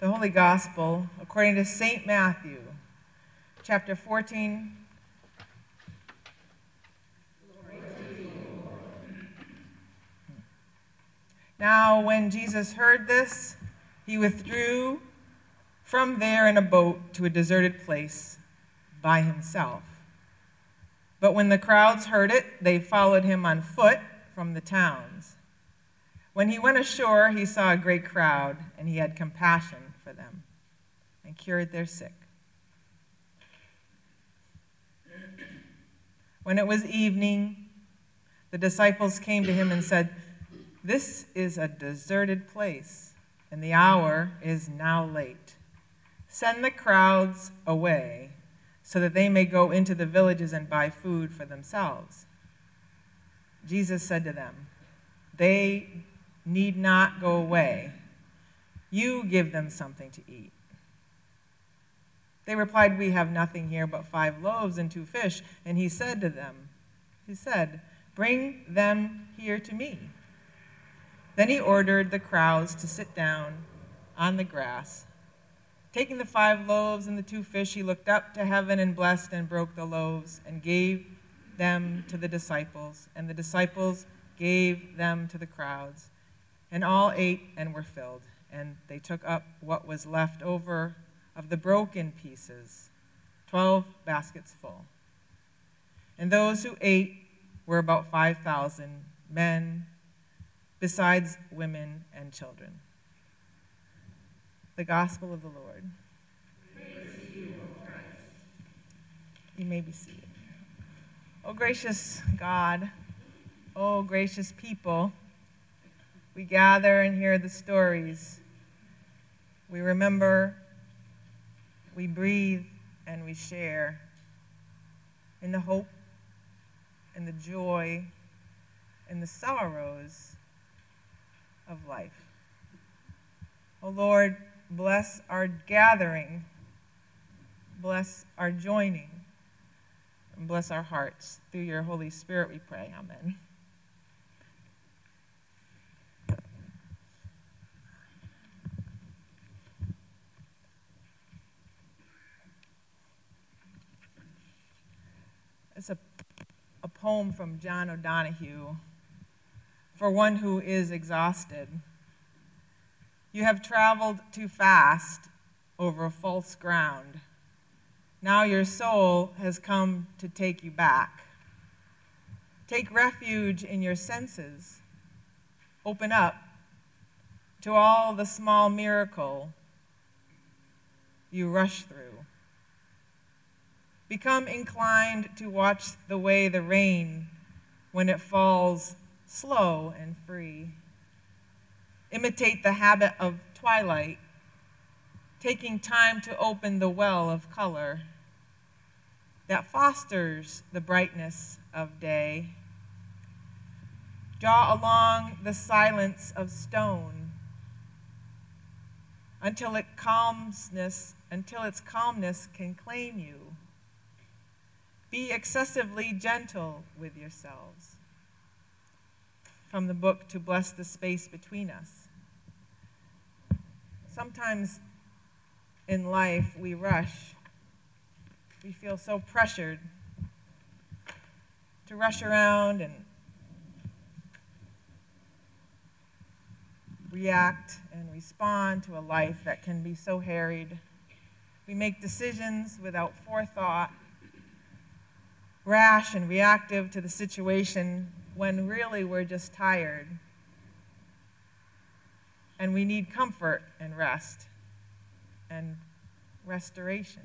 The Holy Gospel according to St. Matthew, chapter 14. Now, when Jesus heard this, he withdrew from there in a boat to a deserted place by himself. But when the crowds heard it, they followed him on foot from the towns. When he went ashore, he saw a great crowd, and he had compassion for them and cured their sick. When it was evening, the disciples came to him and said, This is a deserted place, and the hour is now late. Send the crowds away so that they may go into the villages and buy food for themselves. Jesus said to them, They need not go away. You give them something to eat. They replied, We have nothing here but five loaves and two fish. And he said to them, He said, Bring them here to me. Then he ordered the crowds to sit down on the grass. Taking the five loaves and the two fish, he looked up to heaven and blessed and broke the loaves and gave them to the disciples. And the disciples gave them to the crowds. And all ate and were filled. And they took up what was left over of the broken pieces, 12 baskets full. And those who ate were about 5,000 men, besides women and children the gospel of the Lord. You, you may be seated. Oh, gracious God, oh, gracious people, we gather and hear the stories. We remember, we breathe, and we share in the hope, in the joy, in the sorrows of life. Oh Lord, Bless our gathering. Bless our joining. And bless our hearts. Through your Holy Spirit, we pray. Amen. It's a, a poem from John O'Donohue for one who is exhausted. You have traveled too fast over false ground. Now your soul has come to take you back. Take refuge in your senses. Open up to all the small miracle you rush through. Become inclined to watch the way the rain when it falls slow and free imitate the habit of twilight, taking time to open the well of color that fosters the brightness of day. Draw along the silence of stone until it calmness until its calmness can claim you. Be excessively gentle with yourselves from the book to bless the space between us. Sometimes in life we rush. We feel so pressured to rush around and react and respond to a life that can be so harried. We make decisions without forethought, rash and reactive to the situation when really we're just tired and we need comfort and rest and restoration.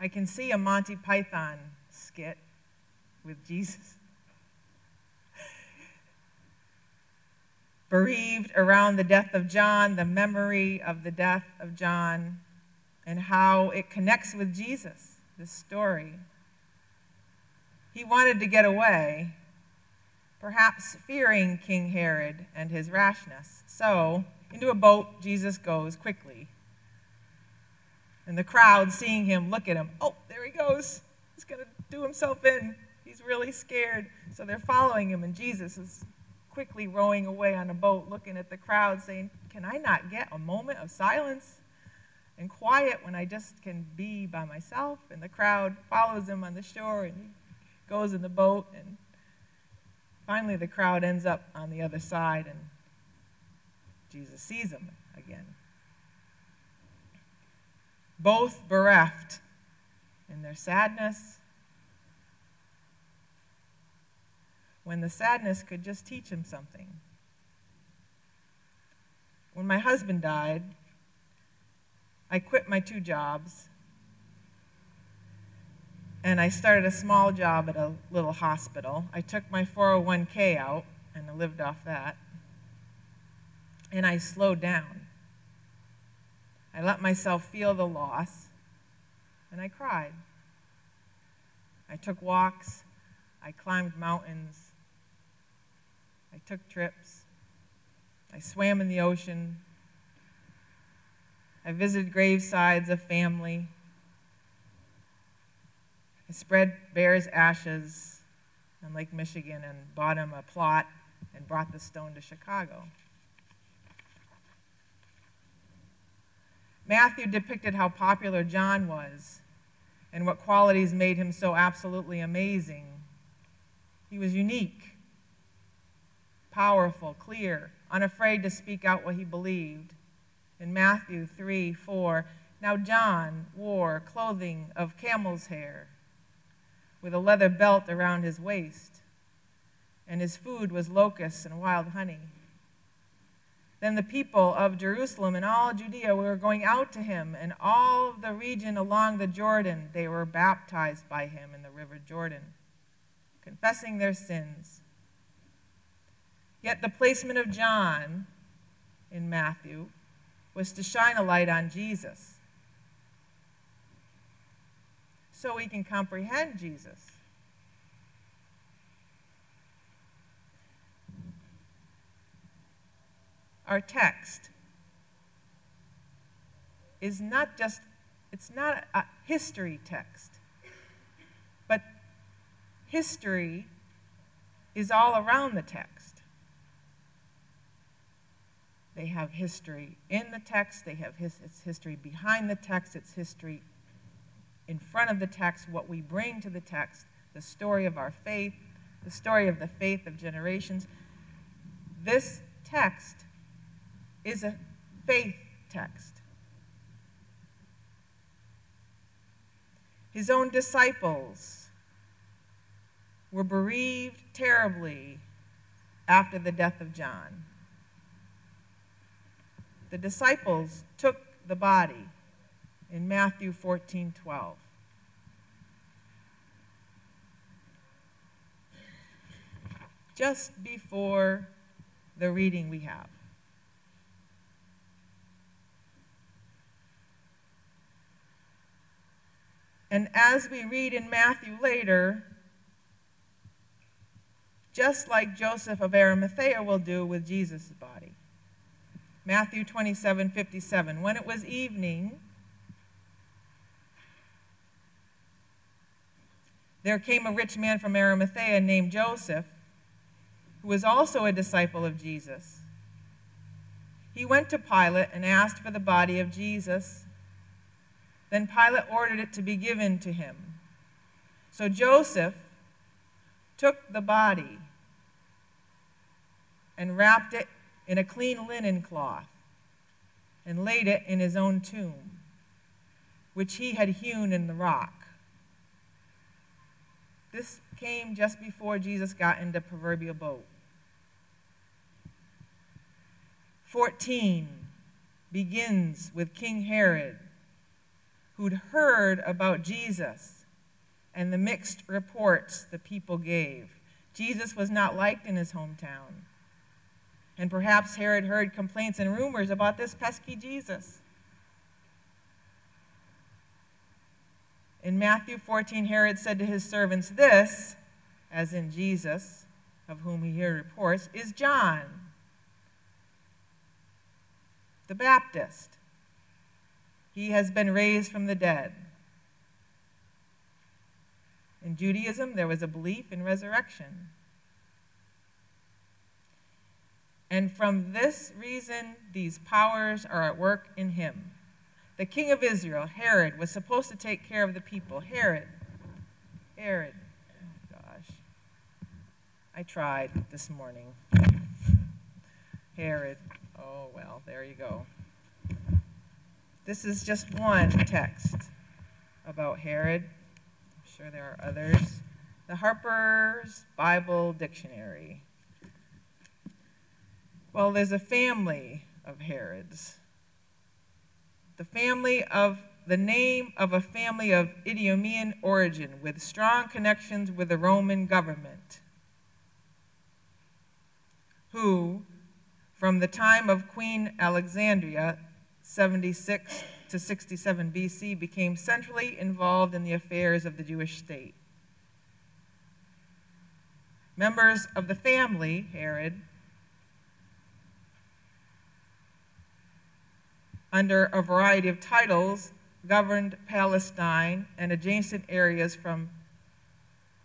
I can see a Monty Python skit with Jesus. Bereaved around the death of John, the memory of the death of John, and how it connects with Jesus, this story. He wanted to get away, perhaps fearing King Herod and his rashness. So, into a boat Jesus goes quickly. And the crowd, seeing him, look at him. Oh, there he goes. He's going to do himself in. He's really scared. So they're following him, and Jesus is quickly rowing away on a boat, looking at the crowd, saying, Can I not get a moment of silence and quiet when I just can be by myself? And the crowd follows him on the shore and he goes in the boat. And finally, the crowd ends up on the other side and Jesus sees him again. Both bereft in their sadness when the sadness could just teach him something. When my husband died, I quit my two jobs and I started a small job at a little hospital. I took my 401k out and I lived off that. And I slowed down. I let myself feel the loss and I cried. I took walks, I climbed mountains, I took trips. I swam in the ocean. I visited gravesides of family. I spread Bear's ashes on Lake Michigan and bought him a plot and brought the stone to Chicago. Matthew depicted how popular John was and what qualities made him so absolutely amazing. He was unique powerful, clear, unafraid to speak out what he believed. In Matthew 3 4, now John wore clothing of camel's hair with a leather belt around his waist, and his food was locusts and wild honey. Then the people of Jerusalem and all Judea were going out to him, and all the region along the Jordan, they were baptized by him in the river Jordan, confessing their sins. Yet the placement of John in Matthew was to shine a light on Jesus so we can comprehend Jesus. Our text is not just, it's not a history text, but history is all around the text. They have history in the text, they have his, it's history behind the text, it's history in front of the text, what we bring to the text, the story of our faith, the story of the faith of generations. This text is a faith text. His own disciples were bereaved terribly after the death of John the disciples took the body in Matthew 14 12. Just before the reading we have. And as we read in Matthew later, just like Joseph of Arimathea will do with Jesus' body. Matthew 27 57. When it was evening, there came a rich man from Arimathea named Joseph, who was also a disciple of Jesus. He went to Pilate and asked for the body of Jesus. Then Pilate ordered it to be given to him. So Joseph took the body and wrapped it in a clean linen cloth and laid it in his own tomb, which he had hewn in the rock. This came just before Jesus got in the proverbial boat. 14 begins with King Herod, who'd heard about Jesus and the mixed reports the people gave. Jesus was not liked in his hometown. And perhaps Herod heard complaints and rumors about this pesky Jesus. In Matthew 14, Herod said to his servants, This, as in Jesus, of whom he here reports, is John the Baptist. He has been raised from the dead. In Judaism, there was a belief in resurrection. And from this reason, these powers are at work in him. The king of Israel, Herod, was supposed to take care of the people. Herod, Herod, oh gosh. I tried this morning. Herod, oh well, there you go. This is just one text about Herod. I'm sure there are others. The Harper's Bible Dictionary. Well, there's a family of Herods. The family of the name of a family of Idumean origin with strong connections with the Roman government, who, from the time of Queen Alexandria, 76 to 67 BC, became centrally involved in the affairs of the Jewish state. Members of the family, Herod, under a variety of titles, governed Palestine and adjacent areas from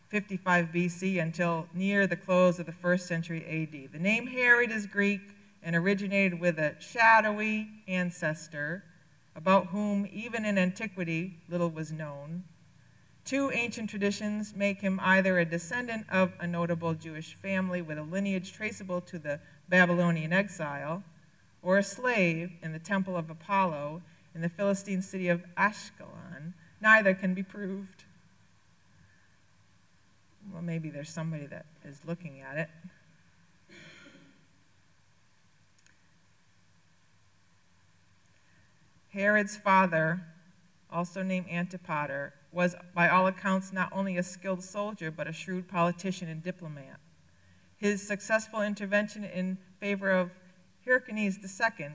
55 BC until near the close of the first century AD. The name Herod is Greek and originated with a shadowy ancestor about whom, even in antiquity, little was known. Two ancient traditions make him either a descendant of a notable Jewish family with a lineage traceable to the Babylonian exile, or a slave in the temple of Apollo in the Philistine city of Ashkelon. Neither can be proved. Well, maybe there's somebody that is looking at it. Herod's father, also named Antipater, was by all accounts not only a skilled soldier, but a shrewd politician and diplomat. His successful intervention in favor of Hyrcanus II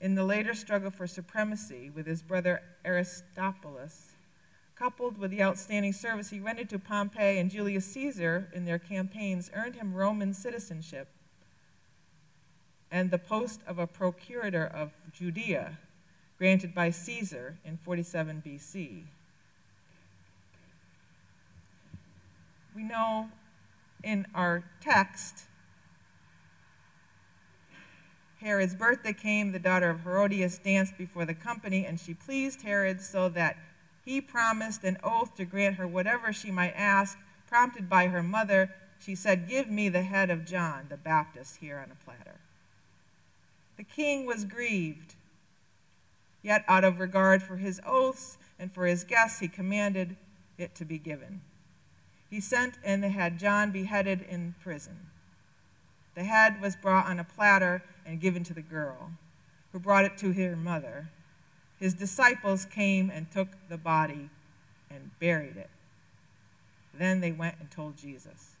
in the later struggle for supremacy with his brother Aristobulus, coupled with the outstanding service he rendered to Pompey and Julius Caesar in their campaigns, earned him Roman citizenship and the post of a procurator of Judea, granted by Caesar in 47 BC. We know in our text Herod's birthday came, the daughter of Herodias danced before the company, and she pleased Herod so that he promised an oath to grant her whatever she might ask. Prompted by her mother, she said, Give me the head of John the Baptist here on a platter. The king was grieved, yet out of regard for his oaths and for his guests, he commanded it to be given. He sent and had John beheaded in prison. The head was brought on a platter and given to the girl, who brought it to her mother. His disciples came and took the body and buried it. Then they went and told Jesus.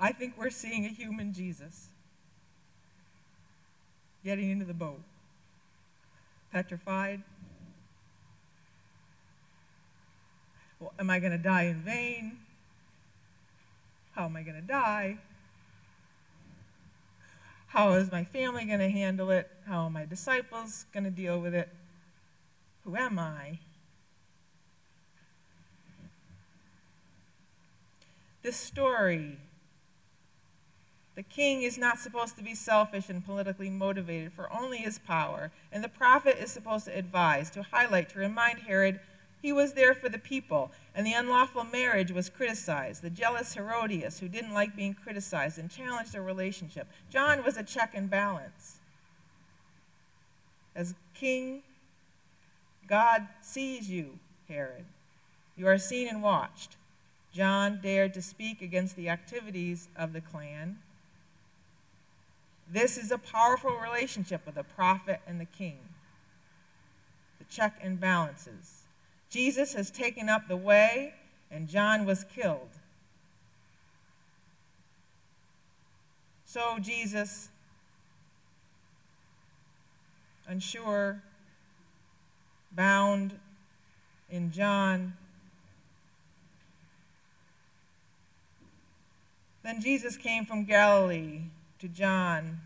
I think we're seeing a human Jesus getting into the boat, petrified, Well, am I going to die in vain? How am I going to die? How is my family going to handle it? How are my disciples going to deal with it? Who am I? This story the king is not supposed to be selfish and politically motivated for only his power, and the prophet is supposed to advise, to highlight, to remind Herod he was there for the people, and the unlawful marriage was criticized. The jealous Herodias, who didn't like being criticized and challenged their relationship. John was a check and balance. As king, God sees you, Herod. You are seen and watched. John dared to speak against the activities of the clan. This is a powerful relationship of the prophet and the king. The check and balances. Jesus has taken up the way, and John was killed. So Jesus, unsure, bound in John. Then Jesus came from Galilee to John.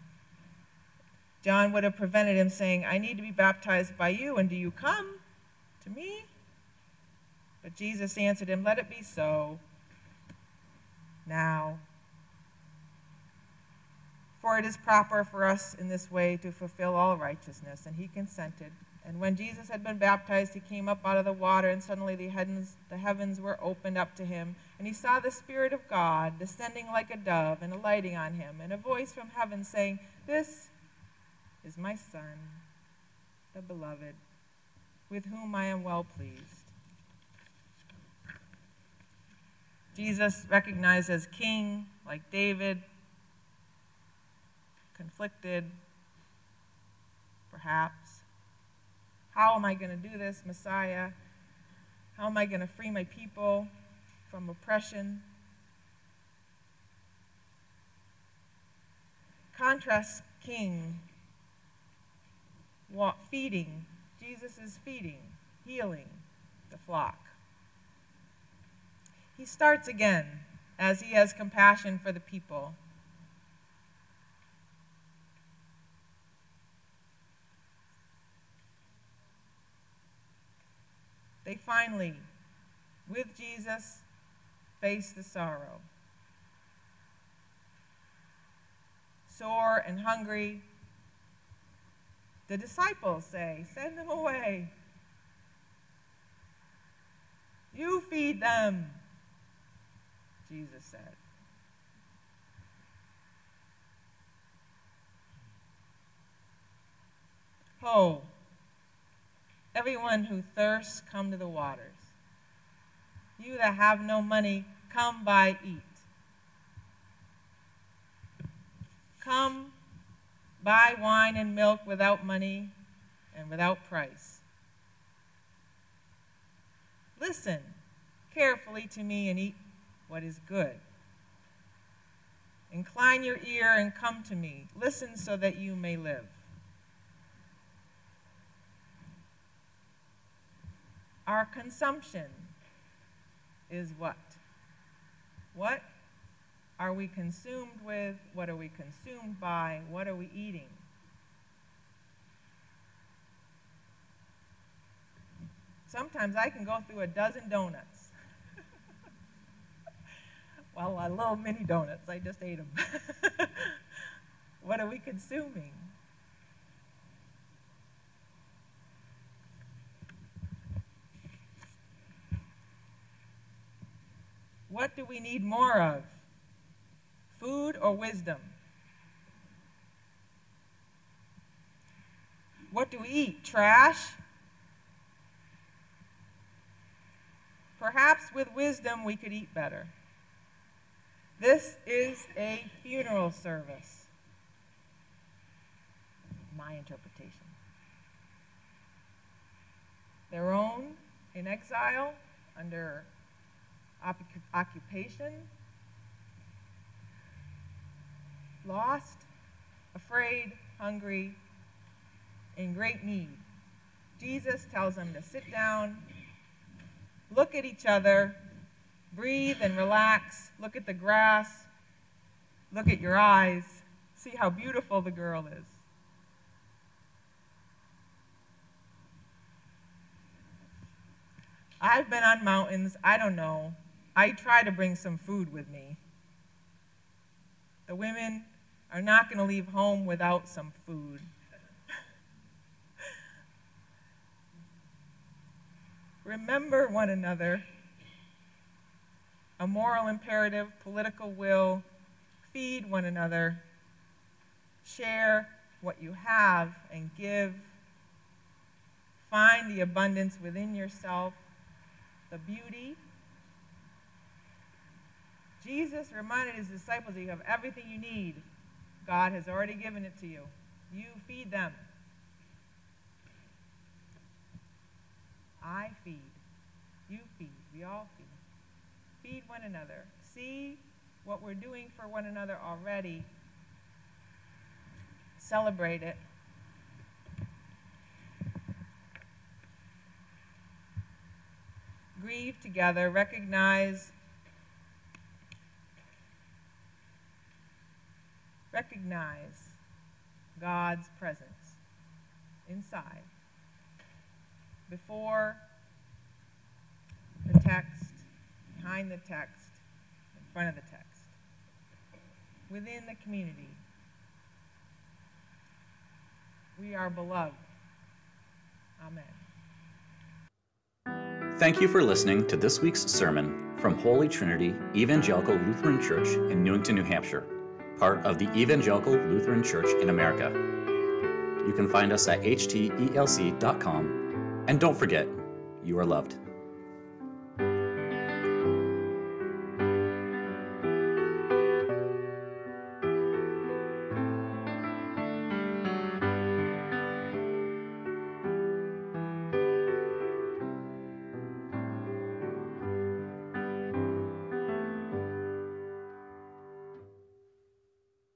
John would have prevented him saying, I need to be baptized by you, and do you come? To me? But Jesus answered him, Let it be so. Now. For it is proper for us in this way to fulfill all righteousness. And he consented. And when Jesus had been baptized, he came up out of the water, and suddenly the heavens, the heavens were opened up to him. And he saw the Spirit of God descending like a dove and alighting on him, and a voice from heaven saying, This is my Son, the beloved, with whom I am well pleased. Jesus, recognized as king, like David, conflicted, perhaps how am I going to do this, Messiah? How am I going to free my people from oppression? Contrast King feeding. Jesus is feeding, healing the flock. He starts again as he has compassion for the people. they finally, with Jesus, face the sorrow. Sore and hungry, the disciples say, Send them away. You feed them, Jesus said. Ho, Everyone who thirsts, come to the waters. You that have no money, come buy, eat. Come, buy wine and milk without money and without price. Listen carefully to me and eat what is good. Incline your ear and come to me. Listen so that you may live. Our consumption is what? What are we consumed with? What are we consumed by? What are we eating? Sometimes I can go through a dozen donuts. Well, a little mini donuts. I just ate them. what are we consuming? What do we need more of? Food or wisdom? What do we eat? Trash? Perhaps with wisdom we could eat better. This is a funeral service. My interpretation. Their own in exile under occupation, lost, afraid, hungry, in great need. Jesus tells them to sit down, look at each other, breathe and relax, look at the grass, look at your eyes, see how beautiful the girl is. I've been on mountains, I don't know, I try to bring some food with me. The women are not going to leave home without some food. Remember one another. A moral imperative, political will. Feed one another. Share what you have and give. Find the abundance within yourself, the beauty Jesus reminded his disciples that you have everything you need. God has already given it to you. You feed them. I feed. You feed. We all feed. Feed one another. See what we're doing for one another already. Celebrate it. Grieve together. Recognize recognize God's presence inside before the text, behind the text, in front of the text, within the community. We are beloved. Amen. Thank you for listening to this week's sermon from Holy Trinity Evangelical Lutheran Church in Newington, New Hampshire, part of the Evangelical Lutheran Church in America. You can find us at htelc.com, and don't forget, you are loved.